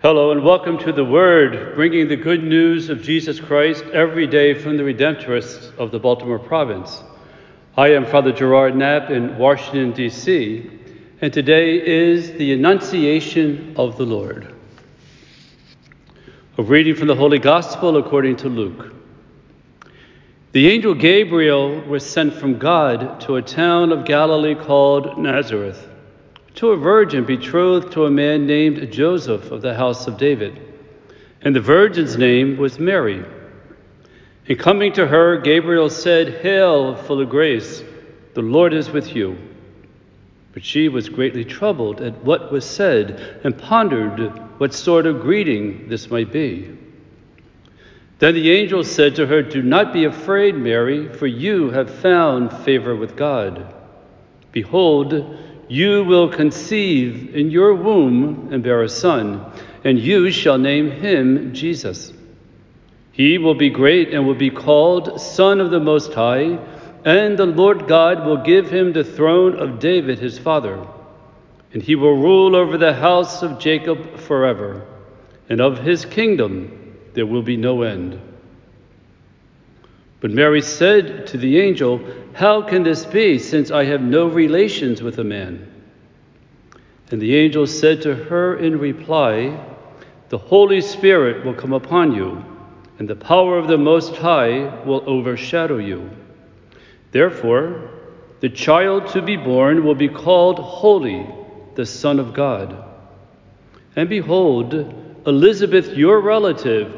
Hello and welcome to the Word, bringing the good news of Jesus Christ every day from the Redemptorists of the Baltimore Province. I am Father Gerard Knapp in Washington, D.C., and today is the Annunciation of the Lord. A reading from the Holy Gospel according to Luke. The angel Gabriel was sent from God to a town of Galilee called Nazareth to a virgin betrothed to a man named Joseph of the house of David. And the virgin's name was Mary. And coming to her, Gabriel said, Hail, full of grace, the Lord is with you. But she was greatly troubled at what was said and pondered what sort of greeting this might be. Then the angel said to her, Do not be afraid, Mary, for you have found favor with God. Behold, you will conceive in your womb and bear a son, and you shall name him Jesus. He will be great and will be called Son of the Most High, and the Lord God will give him the throne of David his father. And he will rule over the house of Jacob forever, and of his kingdom there will be no end. But Mary said to the angel, How can this be, since I have no relations with a man? And the angel said to her in reply, The Holy Spirit will come upon you, and the power of the Most High will overshadow you. Therefore, the child to be born will be called Holy, the Son of God. And behold, Elizabeth, your relative,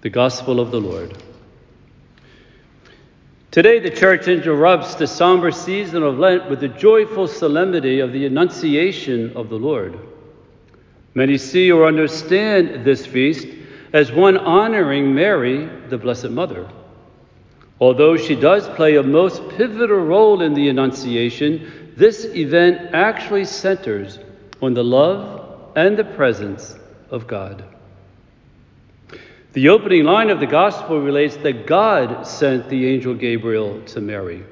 The Gospel of the Lord. Today, the Church interrupts the somber season of Lent with the joyful solemnity of the Annunciation of the Lord. Many see or understand this feast as one honoring Mary, the Blessed Mother. Although she does play a most pivotal role in the Annunciation, this event actually centers on the love and the presence of God. The opening line of the Gospel relates that God sent the angel Gabriel to Mary.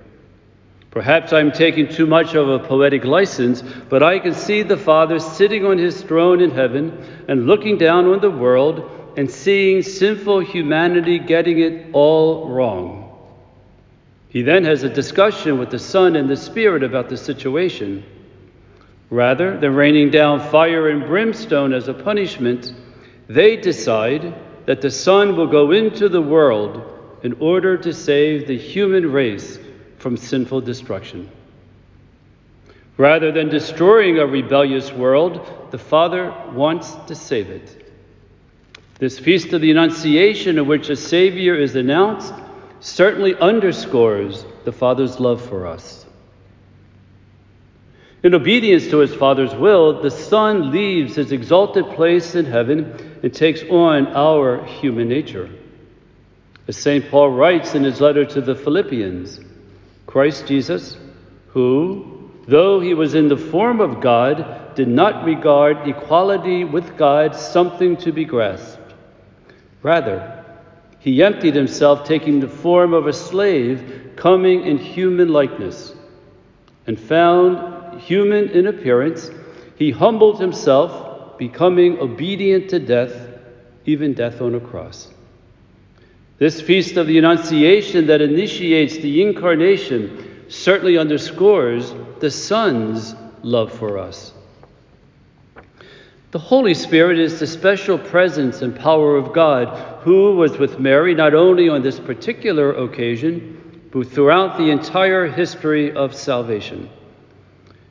Perhaps I'm taking too much of a poetic license, but I can see the Father sitting on his throne in heaven and looking down on the world and seeing sinful humanity getting it all wrong. He then has a discussion with the Son and the Spirit about the situation. Rather than raining down fire and brimstone as a punishment, they decide that the Son will go into the world in order to save the human race from sinful destruction. Rather than destroying a rebellious world, the Father wants to save it. This feast of the Annunciation, in which a Savior is announced, certainly underscores the Father's love for us. In obedience to his Father's will, the Son leaves his exalted place in heaven and takes on our human nature. As St. Paul writes in his letter to the Philippians, Christ Jesus, who, though he was in the form of God, did not regard equality with God something to be grasped. Rather, he emptied himself, taking the form of a slave, coming in human likeness, and found human in appearance, he humbled himself, becoming obedient to death, even death on a cross. This feast of the Annunciation that initiates the Incarnation certainly underscores the Son's love for us. The Holy Spirit is the special presence and power of God who was with Mary not only on this particular occasion, but throughout the entire history of salvation.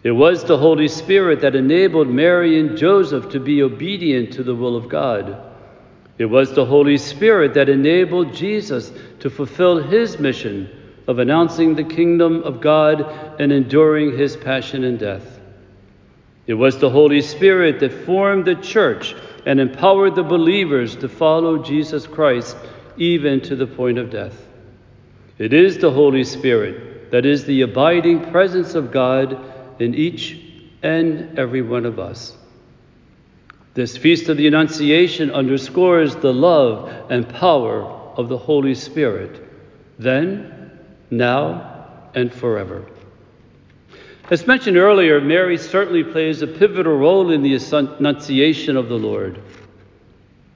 It was the Holy Spirit that enabled Mary and Joseph to be obedient to the will of God. It was the Holy Spirit that enabled Jesus to fulfill his mission of announcing the kingdom of God and enduring his passion and death. It was the Holy Spirit that formed the church and empowered the believers to follow Jesus Christ even to the point of death. It is the Holy Spirit that is the abiding presence of God in each and every one of us. This feast of the Annunciation underscores the love and power of the Holy Spirit, then, now, and forever. As mentioned earlier, Mary certainly plays a pivotal role in the Annunciation of the Lord.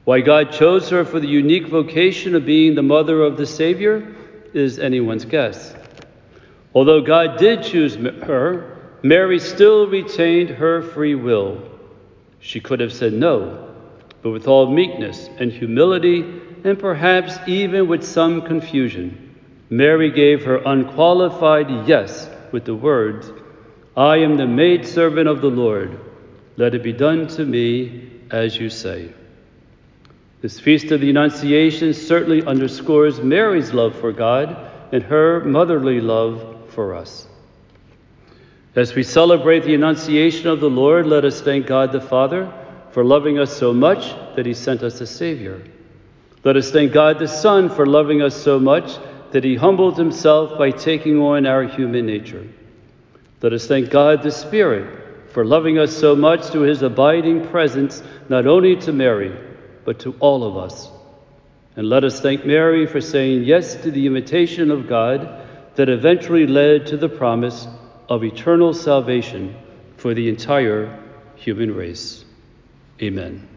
Why God chose her for the unique vocation of being the mother of the Savior is anyone's guess. Although God did choose her, Mary still retained her free will. She could have said no, but with all meekness and humility, and perhaps even with some confusion, Mary gave her unqualified yes with the words, I am the maidservant of the Lord. Let it be done to me as you say. This feast of the Annunciation certainly underscores Mary's love for God and her motherly love for us. As we celebrate the Annunciation of the Lord, let us thank God the Father for loving us so much that he sent us a Savior. Let us thank God the Son for loving us so much that he humbled himself by taking on our human nature. Let us thank God the Spirit for loving us so much through his abiding presence, not only to Mary, but to all of us. And let us thank Mary for saying yes to the invitation of God that eventually led to the promise of eternal salvation for the entire human race. Amen.